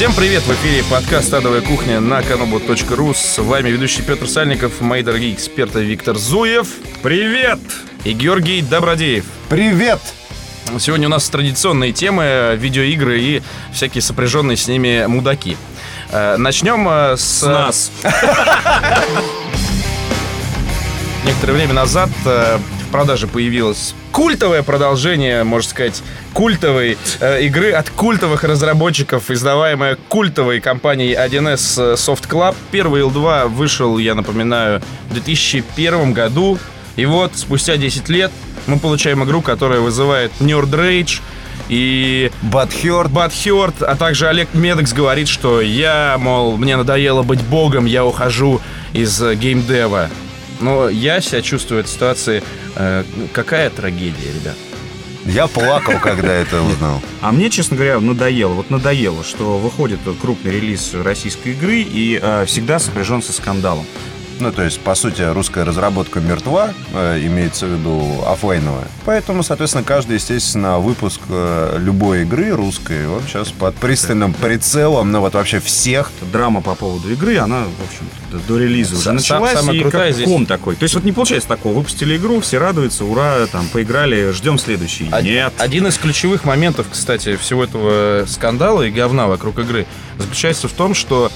Всем привет! В эфире подкаст «Адовая кухня» на kanobu.ru. С вами ведущий Петр Сальников, мои дорогие эксперты Виктор Зуев. Привет! И Георгий Добродеев. Привет! Сегодня у нас традиционные темы, видеоигры и всякие сопряженные с ними мудаки. Э, Начнем э, с... С нас. Некоторое время назад э, продаже появилось культовое продолжение, можно сказать, культовой э, игры от культовых разработчиков, издаваемая культовой компанией 1С Soft Club. Первый L2 вышел, я напоминаю, в 2001 году. И вот, спустя 10 лет мы получаем игру, которая вызывает Nerd Rage, и Бадхёрд. Бадхёрд, а также Олег Медекс говорит, что я, мол, мне надоело быть богом, я ухожу из э, геймдева. Но я себя чувствую в этой ситуации. э, какая трагедия, ребят. Я плакал, когда это узнал. А мне, честно говоря, надоело. Вот надоело, что выходит крупный релиз российской игры и э, всегда сопряжен со скандалом. Ну, то есть, по сути, русская разработка мертва, э, имеется в виду оффлайновая. Поэтому, соответственно, каждый, естественно, выпуск э, любой игры русской, вот сейчас под пристальным прицелом, ну вот вообще всех. Драма по поводу игры, она, в общем-то, до релиза уже началась. самая и крутая как здесь- ком такой. То есть вот не получается такого. Выпустили игру, все радуются, ура, там, поиграли, ждем следующий. Од- Нет. Один из ключевых моментов, кстати, всего этого скандала и говна вокруг игры заключается в том, что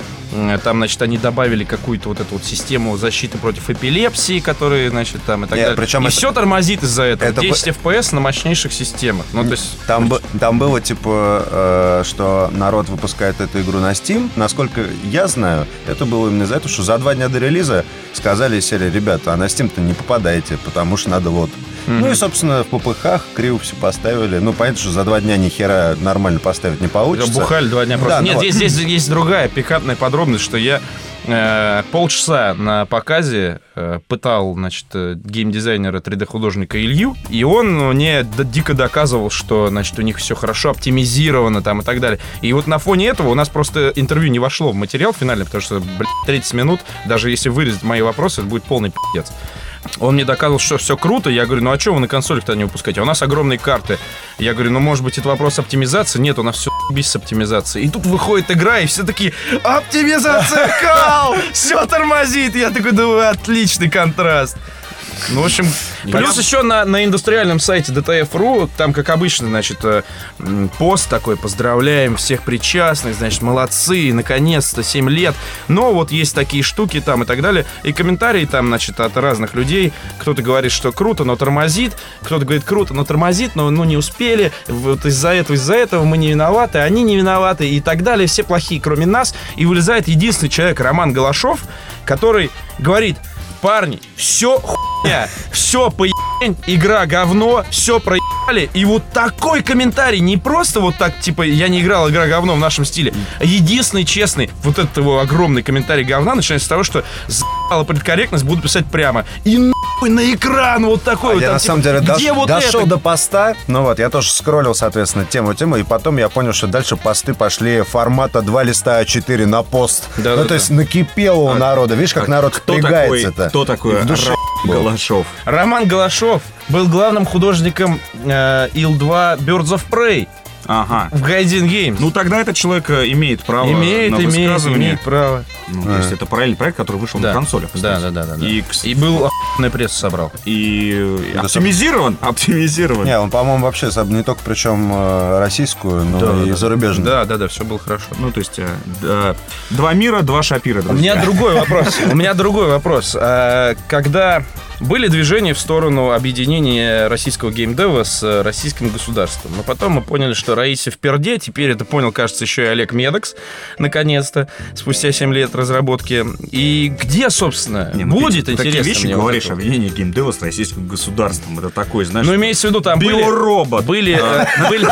там, значит, они добавили какую-то вот эту вот систему защиты против эпилепсии, которые, значит, там и так Нет, далее. причем и это- все тормозит из-за этого. это 10 FPS на мощнейших системах. Ну, то есть... Там, бы- там было, типа, э, что народ выпускает эту игру на Steam. Насколько я знаю, это было именно из-за этого, что за два дня до релиза сказали серии, ребята, а на Steam-то не попадаете, потому что надо вот. Ну и, собственно, в ППХ криво все поставили. Ну, понятно, что за два дня ни хера нормально поставить не получится. Бухали два дня Да, просто. ну Нет, вот. здесь, здесь есть другая пикантная подробность, что я э, полчаса на показе э, пытал, значит, э, геймдизайнера 3D-художника Илью, и он мне дико доказывал, что, значит, у них все хорошо оптимизировано там и так далее. И вот на фоне этого у нас просто интервью не вошло в материал финальный, потому что, блядь, 30 минут, даже если вырезать мои вопросы, это будет полный пиздец. Он мне доказывал, что все круто. Я говорю, ну а что вы на консолях-то не выпускаете? У нас огромные карты. Я говорю, ну может быть это вопрос оптимизации? Нет, у нас все без оптимизации. И тут выходит игра, и все такие, оптимизация, кал! Все тормозит. Я такой думаю, отличный контраст. Ну, в общем, плюс еще на, на индустриальном сайте DTF.ru, там, как обычно, значит, э, пост такой, поздравляем всех причастных, значит, молодцы, наконец-то, 7 лет. Но вот есть такие штуки там и так далее. И комментарии там, значит, от разных людей. Кто-то говорит, что круто, но тормозит. Кто-то говорит, круто, но тормозит, но ну, не успели. Вот из-за этого, из-за этого мы не виноваты, они не виноваты и так далее. Все плохие, кроме нас. И вылезает единственный человек, Роман Голошов, который говорит, парни, все хуйня, все поебень, игра говно, все проебали. И вот такой комментарий, не просто вот так, типа, я не играл, игра говно в нашем стиле, а единственный честный, вот этот его огромный комментарий говна начинается с того, что за***ла политкорректность буду писать прямо. И нахуй на экран вот такой. вот я там, на типа, самом деле где дош- вот дошел это? до поста. Ну вот, я тоже скроллил, соответственно, тему тему, и потом я понял, что дальше посты пошли формата 2 листа А4 на пост. Да-да-да. ну, то есть накипело у народа. Видишь, как народ Кто такой, впрягается-то. кто такой В душе Ра- Голошов? Роман Голошов был главным художником э, Ил-2 Birds of Prey Ага. в Gaiden Games. Ну, тогда этот человек э, имеет право имеет, на имеет, имеет право. Ну, то есть это параллельный проект, который вышел Да. на консолях. Да, кстати. да, да, да. да. И, И, кс- был охуенный пресс собрал. и Да, оптимизирован? Оптимизирован. Не, он, по-моему, вообще не только причем э, российскую, но и зарубежную. Да, да, да, все было хорошо. Ну, то есть, э, да, два мира, два шапира, У друзья. меня другой вопрос. У меня другой вопрос. А, Когда были движения в сторону объединения российского геймдева с э, российским государством. Но потом мы поняли, что Раисе в перде. Теперь это понял, кажется, еще и Олег Медекс, наконец-то, спустя 7 лет разработки. И где, собственно, Не, ну, будет ты интересно Такие вещи говоришь, вот. объединение геймдева с российским государством. Это такой, знаешь, Ну, имеется в виду, там были, биоробот. были, э, были,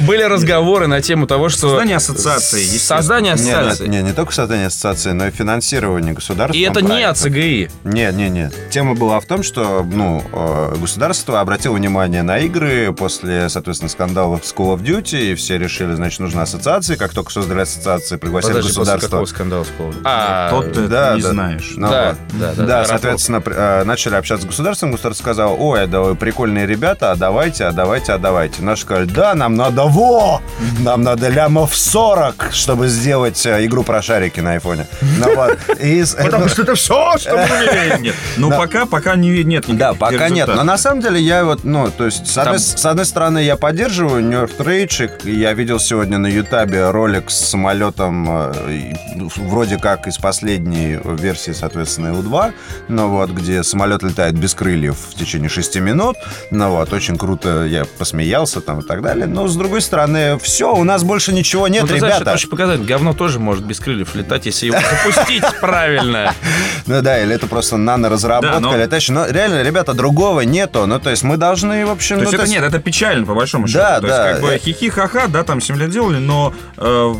были разговоры на тему того, что... Создание ассоциации. Создание Нет, ассоциации. не, не только создание ассоциации, но и финансирование государства. И это не от ЦГИ. Нет, нет, нет. Тем тема была в том, что ну, э, государство обратило внимание на игры после, соответственно, скандалов с Call of Duty, и все решили, значит, нужны ассоциации. Как только создали ассоциации, пригласили Подожди, после государство. какого скандала с Call of Duty? А, Тот ты да, не да. знаешь. Ну Да, вот. да, да, Да, да, соответственно, при- э, начали общаться с государством. Государство сказало, ой, да вы прикольные ребята, а давайте, а давайте, а давайте. Наши сказали, да, нам надо во! Нам надо лямов 40, чтобы сделать э, игру про шарики на айфоне. Ну вот. И с- ну, это все, что мы умеем. Нет. Ну, Да. Пока, пока не, нет никаких Да, пока нет. результатов. Но на самом деле я вот, ну, то есть, с одной, с одной стороны, я поддерживаю Нью-Йорк. Я видел сегодня на Ютабе ролик с самолетом э, вроде как из последней версии, соответственно, Ил-2, ну вот, где самолет летает без крыльев в течение 6 минут. Ну вот, очень круто, я посмеялся там и так далее. Но, с другой стороны, все, у нас больше ничего нет, Ну, ты знаешь, это ребята. очень показать. Говно тоже может без крыльев летать, если его запустить правильно. Ну да, или это просто наноразработка Да, но- летающая. Но реально, ребята, другого нету. Ну, то есть мы должны, в общем... То есть ну, это нет, это печально, по большому счету. Да, То есть, да. как бы хихи-ха-ха, да, там 7 лет делали, но э,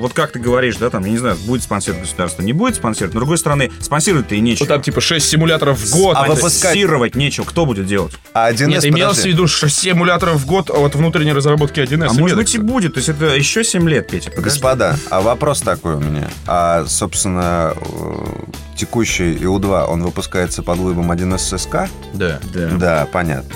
вот как ты говоришь, да, там, я не знаю, будет спонсировать государство, не будет спонсировать. Но, с другой стороны, спонсировать-то и нечего. Ну, там типа 6 симуляторов в год. А Это- выпускать- Спонсировать нечего. Кто будет делать? А 1С, Нет, имелось в виду 6 симуляторов в год от внутренней разработки 1С. А может быть и будет. То есть это еще 7 лет, Петя. подожди. Господа, а вопрос такой у меня. А, собственно, э, текущий ИУ-2, он выпускается под лейбом 1С СК? Да. Да. Да, понятно.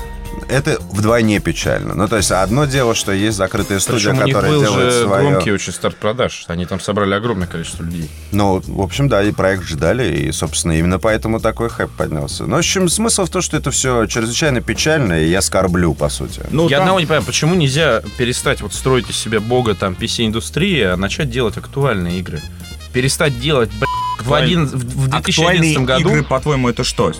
Это вдвойне печально. Ну, то есть, одно дело, что есть Причем у них которая был делает же свое... громкий очень старт продаж. Они там собрали огромное количество людей. Ну, в общем, да, и проект ждали, и, собственно, именно поэтому такой хайп поднялся. Но, в общем, смысл в том, что это все чрезвычайно печально, и я скорблю, по сути. Ну, Я там- одного не понимаю, почему нельзя перестать вот строить из себя бога там PC-индустрии, а начать делать актуальные игры? Перестать делать, блядь, в, Актуаль- один, в, в 2011 Актуальные году... игры, по-твоему, это что?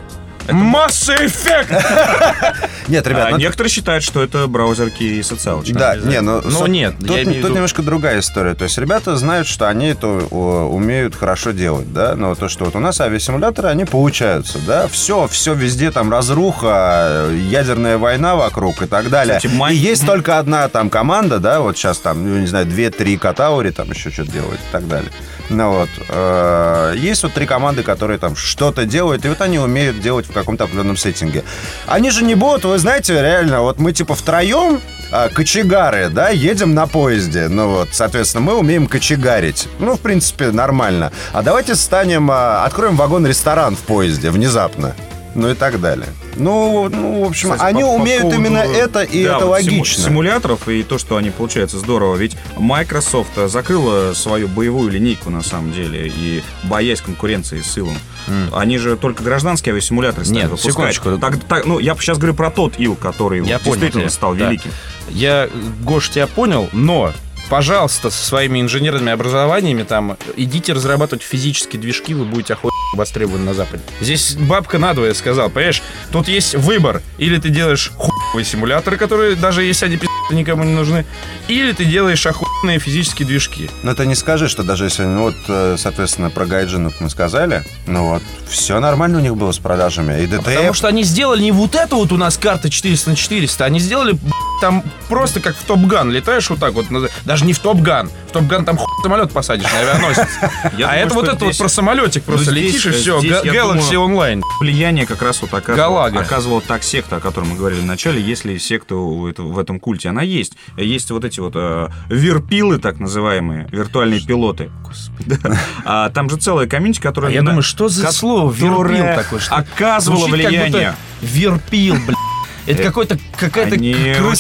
Масса эффект! Нет, ребят, А ну, некоторые считают, что это браузерки и социалочки. Да, не, ну, Ну, со- нет, тут, немножко другая история. То есть ребята знают, что они это о, умеют хорошо делать, да, но то, что вот у нас авиасимуляторы, они получаются, да, все, все везде там разруха, ядерная война вокруг и так далее. Кстати, май- И есть только одна там команда, да, вот сейчас там, ну, не знаю, две-три катаури там еще что-то делают и так далее. Ну вот, э, есть вот три команды, которые там что-то делают, и вот они умеют делать в каком-то определенном сеттинге. Они же не будут, вы знаете, реально, вот мы типа втроем, а, кочегары, да, едем на поезде. Ну вот, соответственно, мы умеем кочегарить. Ну, в принципе, нормально. А давайте станем, а, откроем вагон-ресторан в поезде внезапно. Ну и так далее. Ну, ну в общем, Кстати, они по- по умеют поводу- именно это, и Да, это вот логично. Симуляторов и то, что они получаются здорово. Ведь Microsoft закрыла свою боевую линейку на самом деле и боясь конкуренции с Илом. Они же только гражданские авиасимуляторы стали Нет, выпускать. секундочку. Так, так, ну, я сейчас говорю про тот Ил, который Я вот понял действительно тебя. стал Да. великим. Я, Гош, тебя понял, но, пожалуйста, со своими инженерными образованиями там идите разрабатывать физические движки, вы будете охуенно востребованы на Западе. Здесь бабка надвое сказал, понимаешь, тут есть выбор. Или ты делаешь хуевые симуляторы, которые, даже если они никому не нужны, или ты делаешь охуенные физические движки. Ну, ты не скажи, что даже если, ну, вот, э, соответственно, про гайджинов мы сказали, ну вот, все нормально у них было с продажами. И ДТФ... Потому что они сделали не вот это вот у нас карта 400 на 400, они сделали там просто как в Top Gun. Летаешь вот так вот, даже не в Top Gun. В Top Gun там хуй самолет посадишь на авианосец. А это вот это вот про самолетик просто Ну, здесь- летишь и все. здесь, я Galaxy Online. Влияние как раз вот оказывала, так секта, о которой мы говорили в начале. Если секта в этом культе, она есть. Есть вот эти вот э, вирпилы, так называемые, виртуальные пилоты. Да. А там же целая комьюнити, которая... А я думаю, что за слово вирпил такое? Будто влияние. Верпил, блядь. Это какой-то какая-то крыс,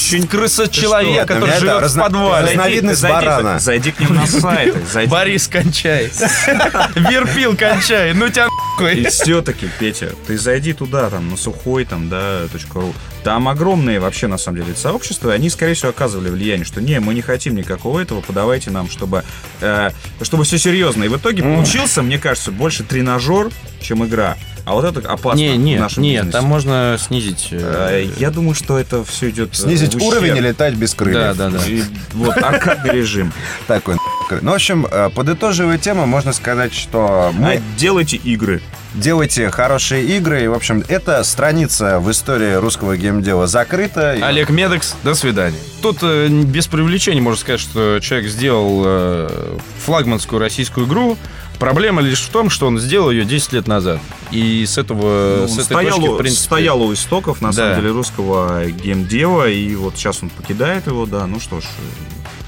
Ты что? который живет в разно- подвале. разно- разновидность зайди, барана. Зайди к ним на сайт. зайди. Борис, кончай. Верпил, кончай. Ну тебя И все-таки, Петя, ты зайди туда, там, на сухой, там, да, .ру. Там огромные вообще, на самом деле, сообщества, и они, скорее всего, оказывали влияние, что не, мы не хотим никакого этого, подавайте нам, чтобы, э, чтобы все серьезно. И в итоге получился, мне кажется, больше тренажер, чем игра. А вот это опасно Не, в нет, нашем нет, бизнесе. там можно снизить. э, Э, Я думаю, что это все идет э, Снизить в ущерб. уровень и летать без крыльев. Да, да, да. И Вот, аркадный режим. Такой нахуй. Ну, в общем, э, подытоживая тему, можно сказать, что мы А делайте игры. делайте хорошие игры. И, в общем, эта страница в истории русского геймдела закрыта. Олег Медекс, до свидания. Тут э, без привлечения можно сказать, что человек сделал э, флагманскую российскую игру, Проблема лишь в том, что он сделал ее 10 лет назад. И с этого, Ну, с этой стоял, точки, у- в принципе... стоял у истоков, на Да. самом деле, русского геймдева, и вот сейчас он покидает его, да, ну что ж,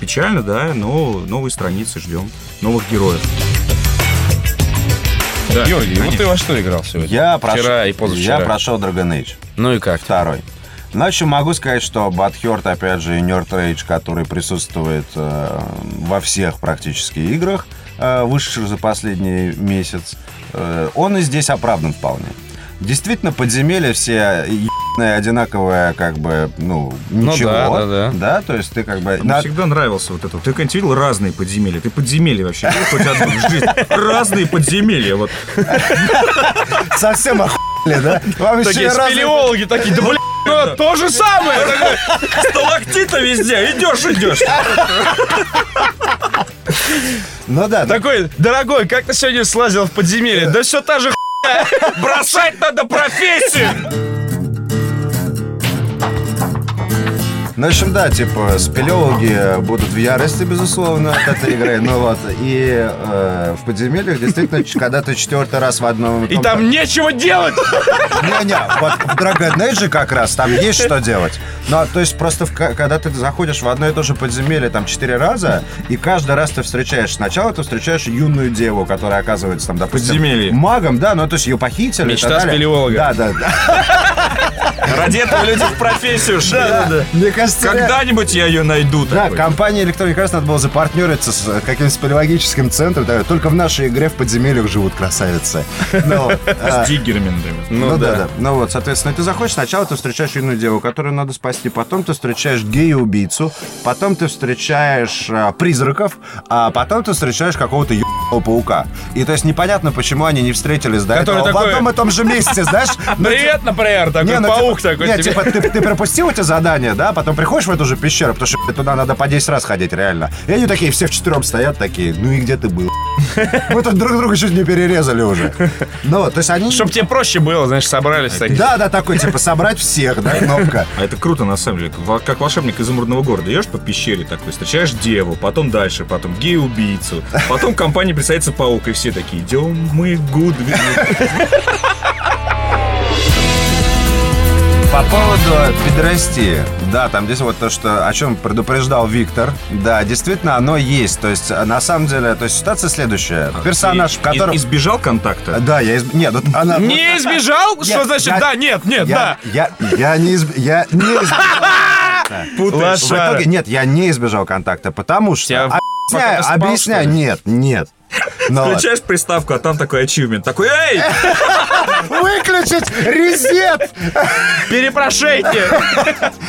печально, да, но новые страницы ждем, новых героев. Да. Георгий, вот ты во что играл сегодня? Я прошел, Вчера и позавчера. Я прошел Dragon Age. Ну и как? Второй. Еще могу сказать, что Butthurt, опять же, и Nerd Rage, который присутствует э, во всех практически играх, э, вышедших за последний месяц, э, он и здесь оправдан вполне. Действительно, подземелья все ебаные, одинаковые, как бы, ну, Ну ничего. да, да, да. то есть ты как бы... Мне на- всегда нравился вот это. Ты когда видел разные подземелья? Ты подземелья вообще хоть одну в жизни? Разные подземелья. Вот Совсем охуели, да? Вам Такие спелеологи такие, да блин, ну, то же самое. Такой, сталактиты везде. Идешь, идешь. Ну да. Такой, дорогой, как ты сегодня слазил в подземелье? Да все та же. Бросать надо профессию. Ну, в общем, да, типа, спелеологи будут в ярости, безусловно, от этой игры. Ну вот, и э, в подземельях действительно, когда ты четвертый раз в одном... И там нечего делать. Не-не, вот в Dragon Age как раз там есть что делать. Ну, то есть просто в когда ты заходишь в одно и то же подземелье там четыре раза, и каждый раз ты встречаешь... Сначала ты встречаешь юную деву, которая оказывается там, допустим... Подземелье. Магом, да, ну то есть ее похитили. Мечта спелеолога. Да, да, да. Ради этого люди в профессию шли. Мне кажется, Когда-нибудь я ее найду. Да, такой. компания Electronic Arts надо было запартнериться с э, каким-то спелеологическим центром. Да, Только в нашей игре в подземельях живут красавицы. Ну, а, С диггерами, например. Ну да, да. Ну вот, соответственно, ты заходишь, сначала ты встречаешь юную деву, которую надо спасти, потом ты встречаешь гея-убийцу, потом ты встречаешь а, призраков, а потом ты встречаешь какого-то ебаного паука. И то есть непонятно, почему они не встретились до Который этого в такой- одном и том же месте, знаешь? Ну, Привет, например, такой ну, паук типа, такой не, тебе. типа, ты, ты пропустил эти задания, да, потом приходишь в эту же пещеру, потому что туда надо по 10 раз ходить, реально. И они такие все вчетвером стоят такие, ну и где ты был? Мы тут друг друга чуть не перерезали уже. Ну, вот, то есть они... Чтоб тебе проще было, знаешь, собрались такие. Да, да, такой, типа, собрать всех, да, кнопка. А это круто, на самом деле. Как волшебник изумрудного города. Идешь по пещере такой, встречаешь деву, потом дальше, потом гея-убийцу, потом к компании представится паук, и все такие, идем мы гуд. По поводу педерастии. Да, там здесь вот то, что, о чем предупреждал Виктор. Да, действительно, оно есть. То есть, на самом деле, то есть ситуация следующая. Персонаж, в котором... Избежал контакта? Да, я... из- Нет, вот она... Не избежал? Что значит я- да, нет, нет, Я, да? я, я не изб- я не избежал. В Лошара. итоге, нет, я не избежал контакта, потому что... Объясняю, объясняю, нет, нет. Ну, вот. Включаешь приставку, а там такой ачивмент. Такой, эй! Выключить резет! Перепрошейте.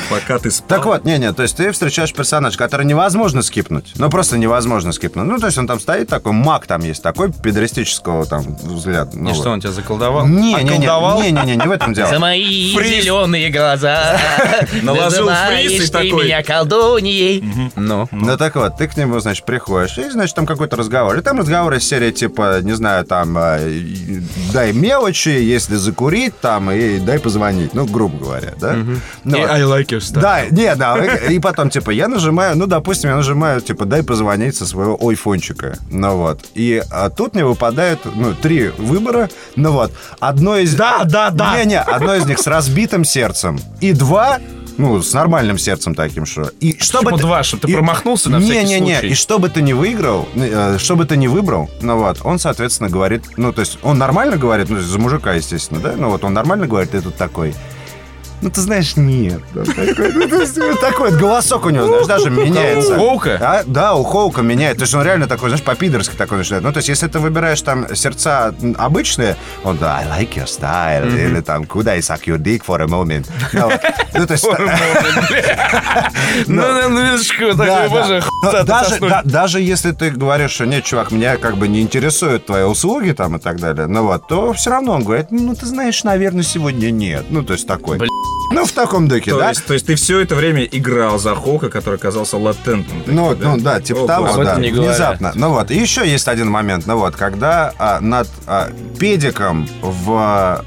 Пока ты спал. Так вот, не-не, то есть ты встречаешь персонажа, который невозможно скипнуть. Ну, просто невозможно скипнуть. Ну, то есть он там стоит такой, маг там есть такой, педеристического там взгляда. Ну, И вот. что, он тебя заколдовал? Не-не-не, не-не-не, не в этом дело. За мои Фриз. зеленые глаза Наложил фриз и ты такой. меня колдуньей. Ну. Ну так вот, ты к нему, значит, приходишь, и, значит, там какой-то разговор. И там разговор из серии, типа, не знаю, там, э, дай мелочи, если закурить, там, и дай позвонить. Ну, грубо говоря, да? Ну, И вот. I like your style. Да, не, да, и потом, типа, я нажимаю, ну, допустим, я нажимаю, типа, дай позвонить со своего ойфончика, ну вот. И а, тут мне выпадает, ну, три выбора, ну вот. Одно из... Да, да, да. Не-не, одно из них с разбитым сердцем, и два... Ну, с нормальным сердцем таким, что... И чтобы Почему два? Чтобы ты промахнулся на всякий Не-не-не, случай? и чтобы ты не выиграл, э, чтобы ты не выбрал, ну вот, он, соответственно, говорит, ну, то есть он нормально говорит, ну, за мужика, естественно, да, ну вот он нормально говорит, ты тут такой, ну, ты знаешь, нет. Такой, ну, голосок у него, знаешь, даже меняется. У Хоука? Да, у Хоука меняет. То есть он реально такой, знаешь, по-пидорски такой начинает. Ну, то есть если ты выбираешь там сердца обычные, он, да, I like your style, или там, could I suck your dick for a moment? Ну, то есть... Ну, минуточку, такой, боже, даже если ты говоришь, что нет, чувак, меня как бы не интересуют твои услуги там и так далее, ну вот, то все равно он говорит, ну ты знаешь, наверное, сегодня нет. Ну, то есть такой. Блин. Ну, в таком духе, то да? Есть, то есть ты все это время играл за Хока, который оказался латентным. Ну, ну, да? ну да, типа О, того, вот да, внезапно. Ну вот, и еще есть один момент, ну вот, когда а, над а, педиком в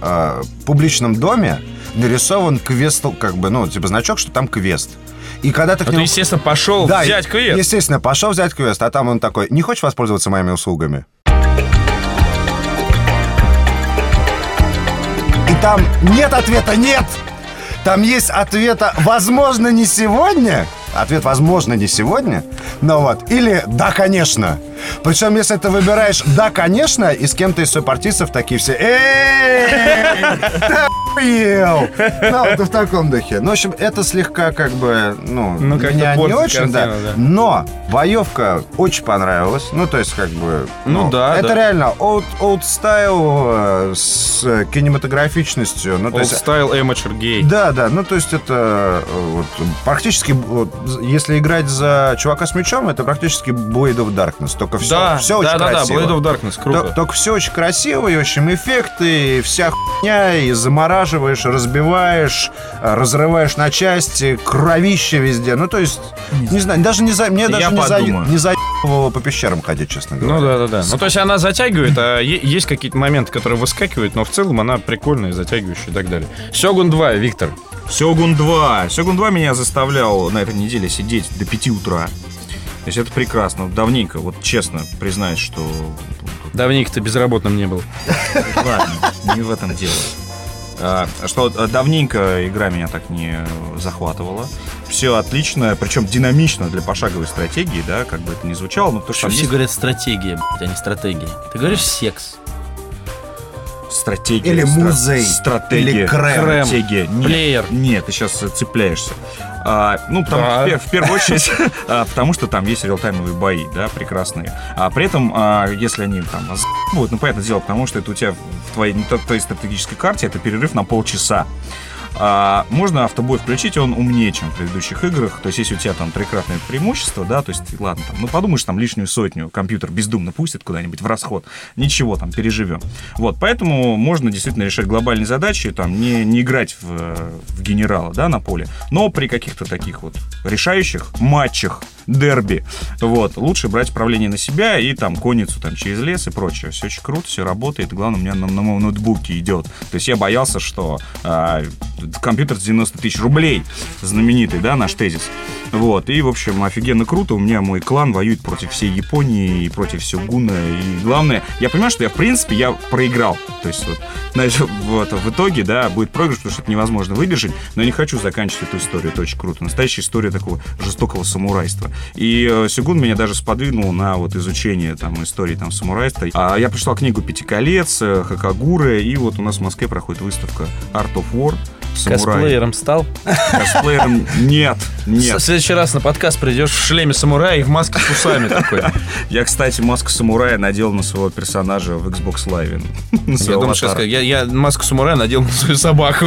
а, публичном доме нарисован квест, ну, как бы, ну, типа значок, что там квест. И когда ты к ну, нему... ты, естественно, пошел да, взять квест. Естественно, пошел взять квест, а там он такой, не хочешь воспользоваться моими услугами? И там нет ответа «нет». Там есть ответа «возможно, не сегодня». Ответ «возможно, не сегодня». Ну вот. Или «да, конечно». Причем, если ты выбираешь «да, конечно», и с кем-то из сопартийцев такие все «эй, охуел!» Ну, вот в таком духе. Ну, в общем, это слегка как бы, ну, Ну, как-то меня не очень, да. картину, да. Но боевка очень понравилась. Ну, то есть, как бы... Ну, да, Это да. реально old, old style э, с кинематографичностью. Ну, то Old есть, Style Amateur Gay. да, да, ну то есть это э, вот, практически, вот, если играть за чувака с мечом, это практически Blade of Darkness, только все, Да, все да, очень да, да, красиво. Blade of Darkness, круто. То- Только все очень красиво, и, в общем, эффекты, и вся хуйня, и замораживаешь, разбиваешь, э, разрываешь на части, кровище везде. Ну, то есть, не знаю, даже не за, мне даже Я не, за, не заебывало по пещерам ходить, честно говоря. Ну да, да, да. Ну то есть она затягивает, а е- есть какие-то моменты, которые выскакивают, но в целом она прикольная, затягивающая и так далее. Сёгун 2, Виктор. Сёгун 2. Сёгун 2 меня заставлял на этой неделе сидеть до 5 утра. То есть это прекрасно. Давненько, вот честно признаюсь, что... Давненько ты безработным не был. Ладно, не в этом дело. А, Что э, давненько игра меня так не захватывала. Все отлично, причем динамично для пошаговой стратегии, да, как бы это ни звучало, но то, что все есть говорят стратегия, блядь, а не стратегия. Ты говоришь секс. стратегия. Или музей. Стратегия. Или крем. Стратегия. Нет, Плеер. Нет, ты сейчас цепляешься. А, ну, потому, Да. в, в первую очередь, а, потому что там есть реалтаймовые бои, да, прекрасные. А при этом, а, если они там будут, ну, понятное дело, потому что это у тебя в твоей, не то- твоей стратегической карте это перерыв на полчаса. А, можно автобой включить, он умнее, чем в предыдущих играх. То есть, если у тебя там трикратное преимущество, да, то есть, ладно, там, ну, подумаешь, там лишнюю сотню компьютер бездумно пустит куда-нибудь в расход. Ничего, там, переживем. Вот, поэтому можно действительно решать глобальные задачи, там, не, не играть в, в генерала, да, на поле, но при каких-то таких вот решающих матчах, дерби, вот, лучше брать правление на себя и там конницу там через лес и прочее. Все очень круто, все работает, главное, у меня на, на моем ноутбуке идет. То есть я боялся, что а, компьютер с 90 тысяч рублей, знаменитый, да, наш тезис. Вот, и, в общем, офигенно круто. У меня мой клан воюет против всей Японии и против Сёгуна. И главное, я понимаю, что я, в принципе, я проиграл. То есть, вот, знаешь, вот, в итоге, да, будет проигрыш, потому что это невозможно выдержать. Но я не хочу заканчивать эту историю. Это очень круто. Настоящая история такого жестокого самурайства. И э, Сёгун меня даже сподвинул на вот изучение там истории там самурайства. А я прочитал книгу «Пяти колец», э, Хакагуры, и вот у нас в Москве проходит выставка Art of War. Самурай. Косплеером стал? Косплеером нет, В нет. следующий раз на подкаст придешь в шлеме самурая и в маске с усами такой. Я, кстати, маску самурая надел на своего персонажа в Xbox Live. На Я думаю, сейчас аватара. я, я маску самурая надел на свою собаку.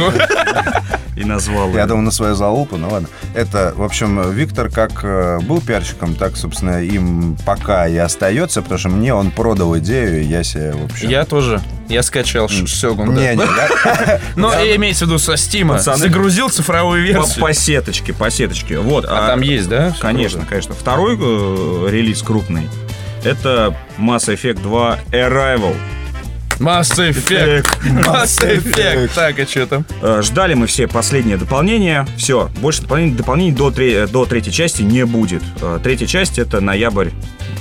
И назвал Я думал на свою залупу, ну ладно. Это, в общем, Виктор как э, был пиарщиком, так, собственно, им пока и остается, потому что мне он продал идею, и я себе, в общем... Я тоже. Я скачал Ш- Сёгун. да. Не, не, я- Ну, и имеется в виду со Стима. Загрузил цифровую версию. по сеточке, по сеточке. Вот. А там есть, да? Конечно, конечно. Второй э, релиз крупный. Это Mass Effect 2 Arrival. Mass Effect. Mass Effect. Так, а что там? Э, Ждали мы все последнее дополнение. Все, больше дополнений, дополнений до, тре- до третьей части не будет. Э, Третья часть это ноябрь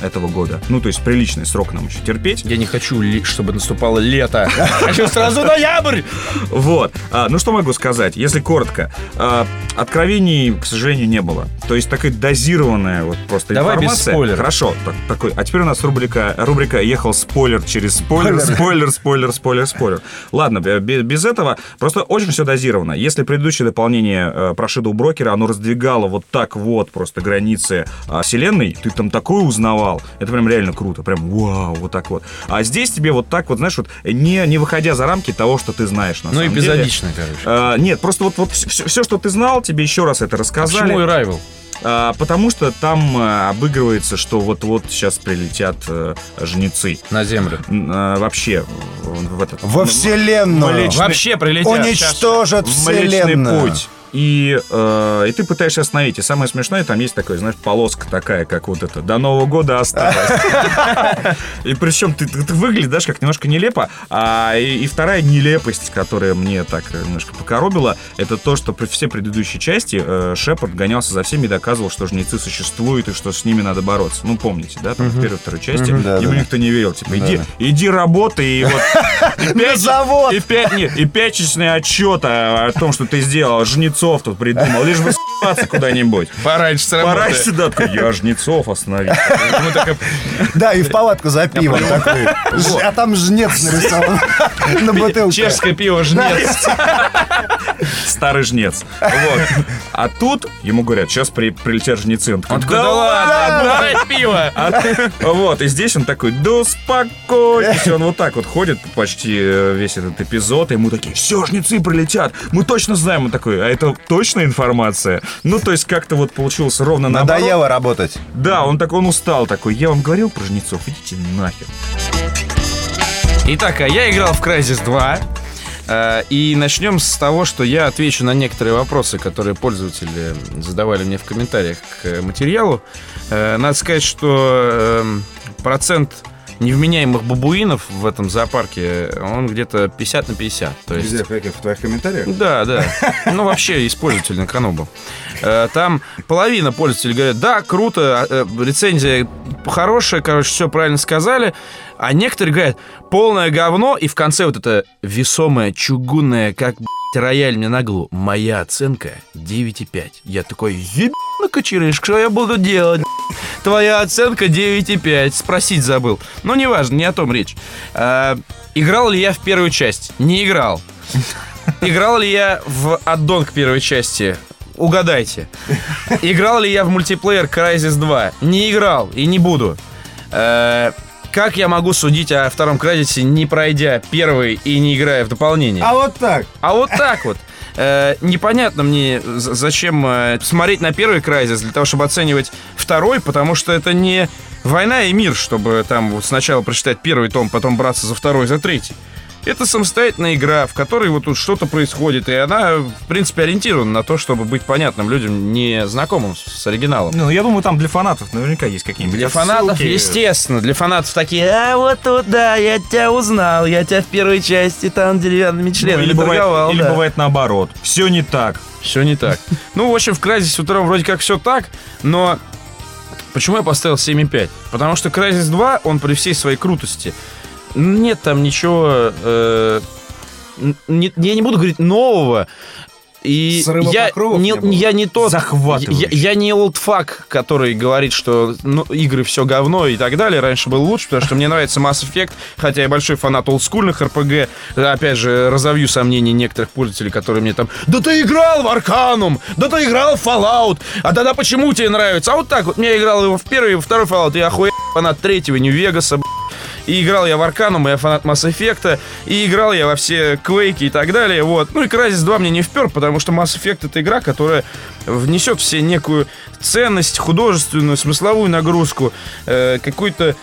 этого года. Ну, то есть приличный срок нам еще терпеть. Я не хочу, чтобы наступало лето. Хочу сразу ноябрь. Вот. А, ну, что могу сказать? Если коротко. а, откровений, к сожалению, не было. То есть такая дозированная вот просто Давай без спойлеров. Хорошо. Так, такой. А теперь у нас рубрика, рубрика «Ехал спойлер через спойлер, спойлер, спойлер, спойлер, спойлер». Ладно, бе- бе- без этого. Просто очень все дозировано. Если предыдущее дополнение э, про Shadow Брокера, оно раздвигало вот так вот просто границы а, вселенной, ты там такое узнавал. Это прям реально круто. Прям вау, вот так вот. А здесь тебе вот так вот, знаешь, вот не, не выходя за рамки того, что ты знаешь на Ну, самом деле. эпизодично, короче. А, нет, просто вот, вот все, что ты знал, тебе еще раз это рассказали. Почему Arrival? А, потому что там а, обыгрывается, что вот-вот сейчас прилетят э, жнецы. На землю. А, вообще в, в этот... Во вселенную. Млечный- Вообще прилетят. Уничтожат в Млечный вселенную. путь. И, э, и ты пытаешься остановить. И самое смешное, там есть такая, знаешь, полоска такая, как вот это, до Нового года осталось. И причем ты, ты выглядишь как немножко нелепо. А и, и вторая нелепость, которая мне так немножко покоробила, это то, что при все предыдущие части э, Шепард гонялся за всеми и доказывал, что жнецы существуют и что с ними надо бороться. Ну, помните, да, там в первой второй части Да, ему да. никто не верил. Типа, иди, иди работай, и вот... И пять, завод. и, пять, нет, и пятичный отчет о, о том, что ты сделал, жнецов тут придумал, лишь бы с***ться куда-нибудь. Пораньше с работы. сюда, такой, я жнецов остановил. Да, и в палатку за пивом такой. А там жнец нарисован на бутылке. Чешское пиво жнец. Старый жнец. Вот. А тут ему говорят, сейчас при, прилетят жнецы. Он такой, да ладно, брать пиво. А Вот, и здесь он такой, да успокойтесь. Он вот так вот ходит почти э, весь этот эпизод, и ему такие, все, жнецы прилетят, мы точно знаем. Он такой, а это точная информация? Ну, то есть как-то вот получилось ровно наоборот. Надоело работать. Да, он так, он устал такой, я вам говорил про жнецов, идите нахер. Итак, а я играл в Crysis 2. э, И начнем с того, что я отвечу на некоторые вопросы, которые пользователи задавали мне в комментариях к материалу. Э, Надо сказать, что эм, процент невменяемых бабуинов в этом зоопарке, он где-то 50 на 50. То есть в каких? В твоих комментариях? Да, да. Ну, вообще, использователь на Канобу. Э, Там половина пользователей говорят, да, круто, э, рецензия хорошая, короче, все правильно сказали. А некоторые говорят, полное говно, и в конце вот это весомое, чугунное, как, блядь, рояль мне на голову. Моя оценка 9,5. Я такой, ебаный кочерышка, что я буду делать? Твоя оценка 9,5. Спросить забыл. Но неважно, не о том речь. А, играл ли я в первую часть? Не играл. Играл ли я в аддон к первой части? Угадайте. Играл ли я в мультиплеер Crysis 2? Не играл и не буду. Э, Как я могу судить о втором Crysis, не пройдя первый и не играя в дополнение? А вот так. А вот так вот. Э, непонятно мне, зачем э, смотреть на первый Crysis для того, чтобы оценивать второй, потому что это не война и мир, чтобы там вот сначала прочитать первый том, потом браться за второй, за третий. Это самостоятельная игра, в которой вот тут что-то происходит, и она, в принципе, ориентирована на то, чтобы быть понятным людям, не знакомым с оригиналом. Ну, я думаю, там для фанатов наверняка есть какие-нибудь Для фанатов, отсылки. естественно, для фанатов такие, а вот тут, да, я тебя узнал, я тебя в первой части там деревянными Ну, членами или бывает, или да». бывает наоборот. Все не так. Все не так. Ну, в общем, в Crysis втором вроде как все так, но почему я поставил 7,5? Потому что Crysis 2, он при всей своей крутости, нет там ничего... э, не- я не буду говорить нового, и Срыва я не, не было? я не тот... Я, я не олдфак, который говорит, что ну, игры все говно и так далее. Раньше был лучше, потому что мне нравится Mass Effect, хотя я большой фанат олдскульных RPG. Опять же, разовью сомнения некоторых пользователей, которые мне там «Да ты играл в Arcanum! Да ты играл в Fallout! А тогда почему тебе нравится?» А вот так вот. Я играл его в первый и во второй Fallout. Я охуел фанат третьего Нью-Вегаса, и играл я в Арканум, я фанат Mass Effect, и играл я во все Квейки и так далее, вот. Ну и Crysis 2 мне не впер, потому что Mass Effect это игра, которая внесет в себе некую ценность, художественную, смысловую нагрузку, э, какую-то...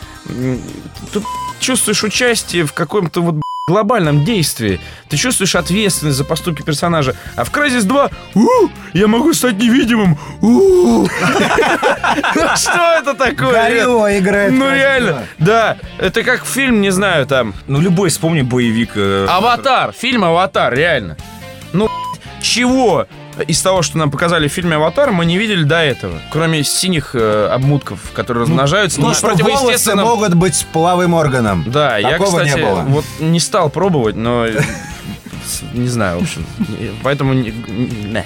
Ты чувствуешь участие в каком-то вот глобальном действии. Ты чувствуешь ответственность за поступки персонажа. А в Crysis 2 «У, я могу стать невидимым. У». Что это такое? Горилла играет. Ну реально, 2. да. Это как фильм, не знаю, там. Ну, любой, вспомни боевик. э, Аватар, фильм Аватар, реально. Ну, чего из того, что нам показали в фильме Аватар, мы не видели до этого. Кроме синих э, обмутков, которые размножаются. Ну не что, волосы могут быть половым органом. Да, я, Такого кстати, не было. вот не стал пробовать, но с- не знаю, в общем. Поэтому не,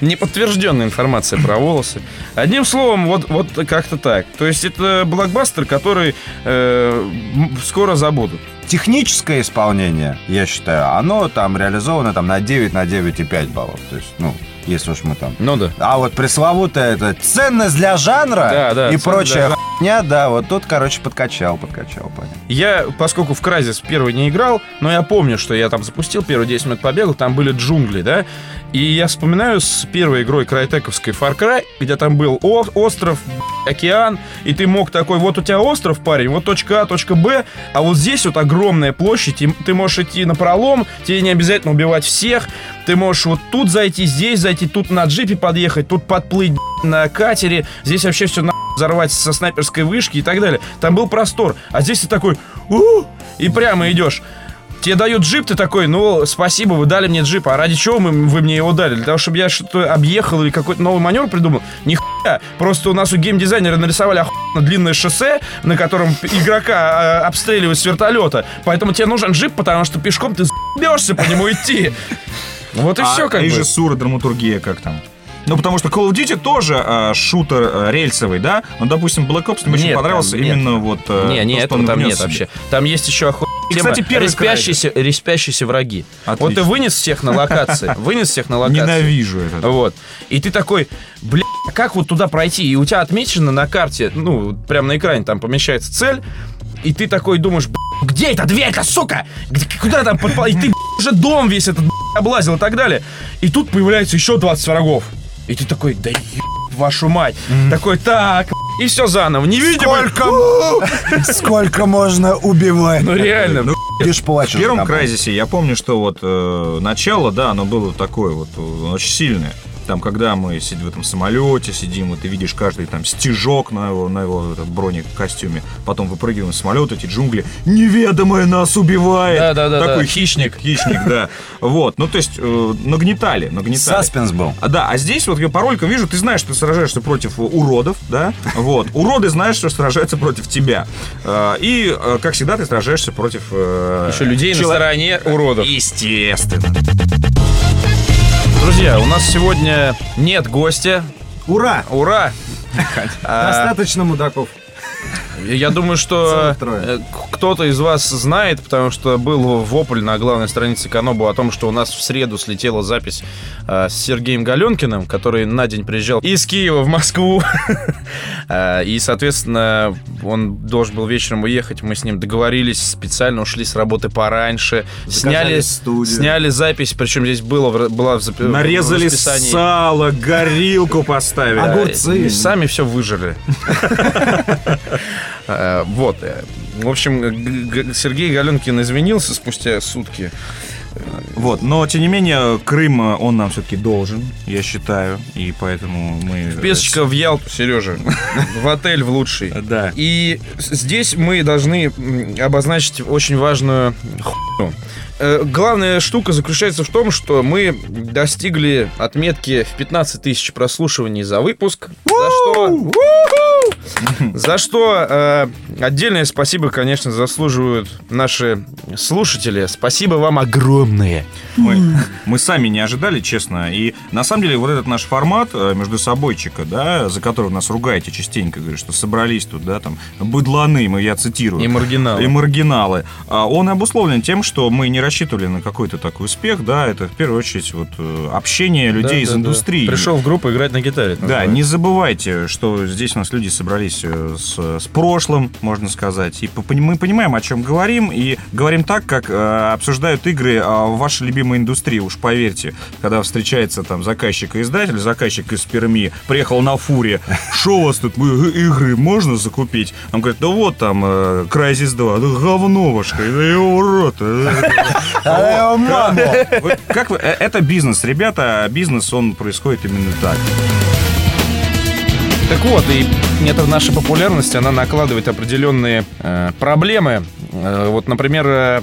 не- подтвержденная информация про волосы. Одним словом, вот, вот как-то так. То есть это блокбастер, который э, скоро забудут. Техническое исполнение, я считаю, оно там реализовано там на 9, на 9,5 баллов. То есть, ну, если уж мы там... Ну да. А вот пресловутая эта ценность для жанра Да, да, и ценность хуйня, да, вот тут, короче, подкачал, подкачал, понятно. Я, поскольку в Кразис первый не играл, но я помню, что я там запустил первые 10 минут побегал, там были джунгли, да, И я вспоминаю с первой игрой крайтековской Far Cry, где там был о- остров, океан, и ты мог такой, вот у тебя остров, парень, вот точка А, точка Б, а вот здесь вот огромная площадь, и ты можешь идти на пролом, тебе не обязательно убивать всех, ты можешь вот тут зайти, здесь зайти, тут на джипе подъехать, тут подплыть на катере, здесь вообще все взорвать со снайперской вышки и так далее. Там был простор, а здесь ты такой, у и прямо идешь. Тебе дают джип, ты такой, ну, спасибо, вы дали мне джип. А ради чего мы, вы мне его дали? Для того, чтобы я что-то объехал или какой-то новый маневр придумал? Нихуя. Просто у нас у геймдизайнера нарисовали охуенно длинное шоссе, на котором игрока э, обстреливают с вертолета. Поэтому тебе нужен джип, потому что пешком ты бьешься по нему идти. Вот и а, все как бы. режиссура, драматургия как там? Ну, потому что Call of Duty тоже а, шутер а, рельсовый, да? Но, допустим, Black Ops мне очень Нет, понравился там нет. именно вот... а, Не, не, то, этого там нет себе. вообще. Там есть еще охуенная И, кстати, первый респящиеся, респящиеся враги. Вот ты Отлично. вынес всех на локации, вынес всех на локации. Ненавижу это. Вот. И ты такой, бля, а как вот туда пройти? И у тебя отмечено на карте, ну, прямо на экране там помещается цель, и ты такой думаешь, «Бля, где эта дверь-то, сука? Где- куда там подпал? И ты уже дом весь этот облазил и так далее. И тут появляется еще 20 врагов. И ты такой, да еб вашу мать. Такой, так, и все заново. Невидимый. Сколько, сколько можно убивать? Ну реально. Ну, Будешь В плачешь. первом там. Крайзисе я помню, что вот э, начало, да, оно было такое вот э, очень сильное. Там, когда мы сидим в этом самолете, сидим, и ты видишь каждый там стежок на его, на его этом бронекостюме, потом выпрыгиваем из самолета, эти джунгли, неведомое нас убивает. Да-да-да-да, Такой хищник. Хищник, да. Вот, ну то есть э, нагнетали, нагнетали. Саспенс был. А, да, а здесь вот я по роликам вижу, ты знаешь, что ты сражаешься против уродов, да, вот. Уроды знают, что сражаются против тебя. Э, И, э, как всегда, ты сражаешься против... э, Еще людей на чело- стороне уродов. Естественно. Друзья, у нас сегодня нет гостя. Ура! Ура! Достаточно мудаков. Я думаю, что э, кто-то из вас знает, потому что был вопль на главной странице Канобу о том, что у нас в среду слетела запись э, с Сергеем Галенкиным, который на день приезжал из Киева в Москву. Э, И, соответственно, он должен был вечером уехать. Мы с ним договорились, специально ушли с работы пораньше. Сняли, сняли запись, причем здесь было, была в зап- Нарезали сало, горилку поставили. Огурцы. Э, Сами все выжили. Э, Вот. э, В общем, Сергей Галенкин извинился спустя сутки. Вот, но тем не менее, Крым э, он нам все-таки должен, я считаю, и поэтому мы... Песочка в Ялту, Сережа. В отель в лучший. Да. И здесь мы должны обозначить очень важную хуйню. Э, Главная штука заключается в том, что мы достигли отметки в 15 тысяч прослушиваний за выпуск. За что... За что э, отдельное спасибо, конечно, заслуживают наши слушатели. Спасибо вам огромное. Мы, мы сами не ожидали, честно. И на самом деле вот этот наш формат э, между собойчика, да, за который нас ругаете частенько, говорит, что собрались тут, да, там, быдланы, мы, я цитирую. И маргиналы. И маргиналы. А Он обусловлен тем, что мы не рассчитывали на какой-то такой успех, да, это в первую очередь вот э, общение людей из Да-да-да. индустрии. Пришел в группу играть на гитаре. Да, называется. не забывайте, что здесь у нас люди собрались э, с, с прошлым, можно сказать. И мы понимаем, о чем говорим, и говорим так, как э, обсуждают игры э, в вашей любимой индустрии. Уж поверьте, когда встречается там заказчик и издатель, заказчик из Перми приехал на фуре, что у вас тут мы, игры можно закупить? Он говорит, да вот там э, Crysis 2, да говновошка, да его в рот. э». Вы- Как вы, э, это бизнес, ребята, а бизнес, он происходит именно так. Так вот, и эта наша популярность, она накладывает определенные э, проблемы. Э, вот, например, э,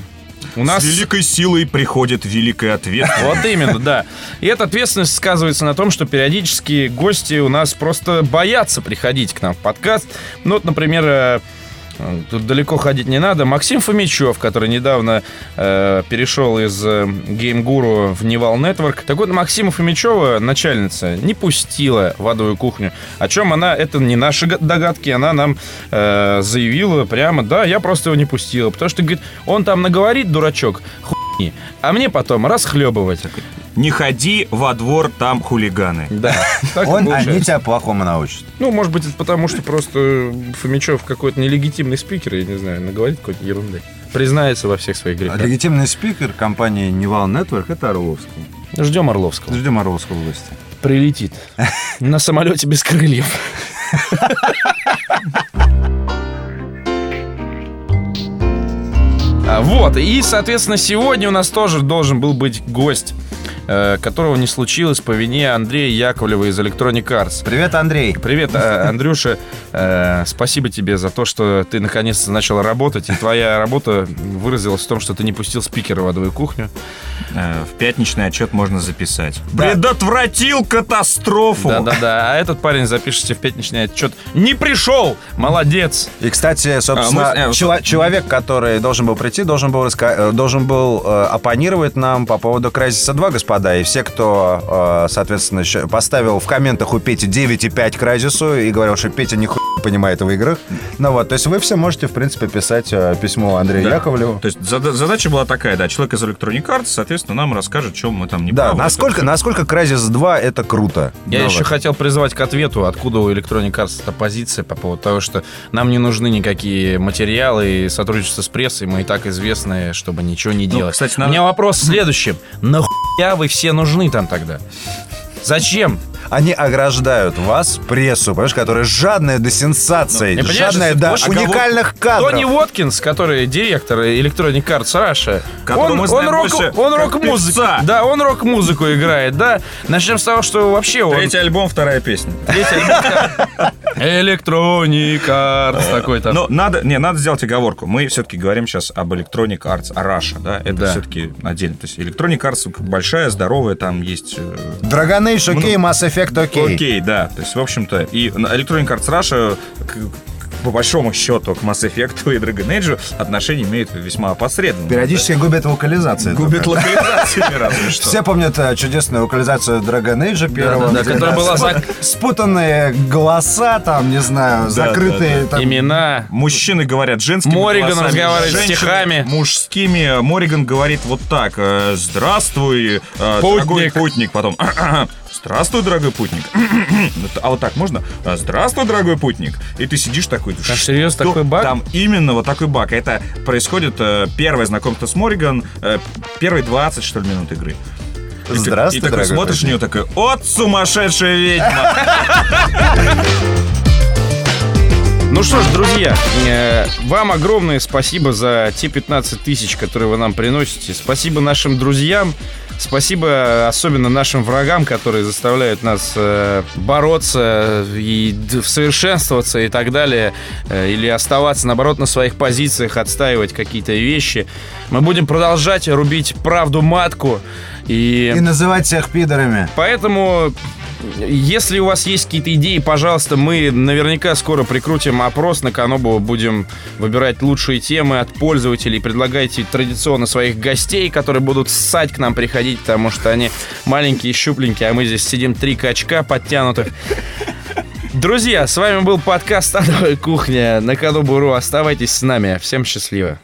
у нас... С великой силой приходит великая ответственность. Вот именно, да. И эта ответственность сказывается на том, что периодически гости у нас просто боятся приходить к нам в подкаст. Ну, вот, например, э, тут далеко ходить не надо. Максим Фомичев, который недавно э, перешел из э, Guru в Nival Network. Так вот, Максима Фомичева, начальница, не пустила в адовую кухню. О чем она, это не наши га- догадки, она нам э, заявила прямо, да, я просто его не пустила. Потому что, говорит, он там наговорит, дурачок, хуйни, а мне потом расхлебывать. Не ходи во двор, там хулиганы. Да, Он, они тебя плохому научат. Ну, может быть, это потому, что просто Фомичев какой-то нелегитимный спикер, я не знаю, наговорит какой-то ерунды. Признается во всех своих грехах. Легитимный спикер компании Nival Network это Орловский. Ждем Орловского. Ждем Орловского в гости. Прилетит. На самолете без крыльев. Вот, и, соответственно, сегодня у нас тоже должен был быть гость, которого не случилось по вине Андрея Яковлева из Electronic Arts. Привет, Андрей. Привет, э, Андрюша. Э, Спасибо тебе за то, что ты наконец-то начал работать. И твоя работа выразилась в том, что ты не пустил спикера в адовую кухню. Э, В пятничный отчет можно записать. Да. Предотвратил катастрофу! Да-да-да. А этот парень запишите в пятничный отчет. Не пришел! Молодец! И, кстати, собственно, А, мы- э, чело- человек, который должен был прийти, должен был, раска- э, должен был э, оппонировать нам по поводу Crysis 2, господа. И все, кто, э, соответственно, еще поставил в комментах у Пети 9,5 Crysis и говорил, что Петя нихуя не понимает в играх. Ну вот, то есть вы все можете, в принципе, писать э, письмо Андрею Да. Яковлеву. То есть зада- задача была такая, да, человек из Electronic Arts, соответственно, нам расскажет, чем мы там не Да, правы. насколько, насколько Crysis 2 это круто. Я Ну еще вот. хотел призвать к ответу, откуда у Electronic Arts эта позиция по поводу того, что нам не нужны никакие материалы и сотрудничество с прессой, мы и так известны, чтобы ничего не делать. кстати, У надо- меня вопрос в следующем. Нахуя вы все нужны там тогда? Зачем? Они ограждают вас, прессу, понимаешь, которая жадная до сенсаций, Ну, жадная до больше уникальных кадров. Тони Уоткинс, который директор Electronic Arts Russia, он, мы знаем он рок, больше он как рок-музыку, певца. да, он рок-музыку играет, да. Начнем с того, что вообще он... Третий альбом, вторая песня. Третий альбом. Electronic Arts такой там. Но надо, не, надо сделать оговорку. Мы все-таки говорим сейчас об Electronic Arts Russia, да? Это Да. все-таки отдельно. То есть Electronic Arts большая, здоровая, там есть... э, Dragon Age окей, Mass Effect окей. Окей, да. То есть, в общем-то, и Electronic Arts Russia, по большому счету, к Mass Effect и Dragon Age отношение имеет весьма опосредованно. Периодически. Губит только. локализациями разве что. Все помнят э, чудесную вокализацию Dragon Age первого. да, которая была спу- Спутанные голоса, там, не знаю, закрытые. Имена. Мужчины говорят женскими голосами, разговаривает женщины стихами. Мужскими. Морриган говорит вот так. э, Здравствуй, э, дорогой Путник. путник. Потом... Здравствуй, дорогой путник. А вот так можно? «А, Здравствуй, дорогой путник. И ты сидишь такой... А серьезно, такой баг? Там именно вот такой баг. Это происходит э, первое знакомство с Морриган, э, первые 20, что ли, минут игры. И ты- Здравствуй, И такой дорогой смотришь на нее такой, от сумасшедшая ведьма. Ну что ж, друзья, э, вам огромное спасибо за те 15 тысяч, которые вы нам приносите. Спасибо нашим друзьям. Спасибо особенно нашим врагам, которые заставляют нас э, бороться и совершенствоваться и так далее. Э, или оставаться, наоборот, на своих позициях, отстаивать какие-то вещи. Мы будем продолжать рубить правду матку. И называть всех пидорами. Поэтому, если у вас есть какие-то идеи, пожалуйста, мы наверняка скоро прикрутим опрос на Канобу, будем выбирать лучшие темы от пользователей. Предлагайте традиционно своих гостей, которые будут ссать к нам приходить, потому что они маленькие, щупленькие, а мы здесь сидим три качка подтянутых. Друзья, с вами был подкаст «Адовая кухня» на Канобу.ру. Оставайтесь с нами. Всем счастливо.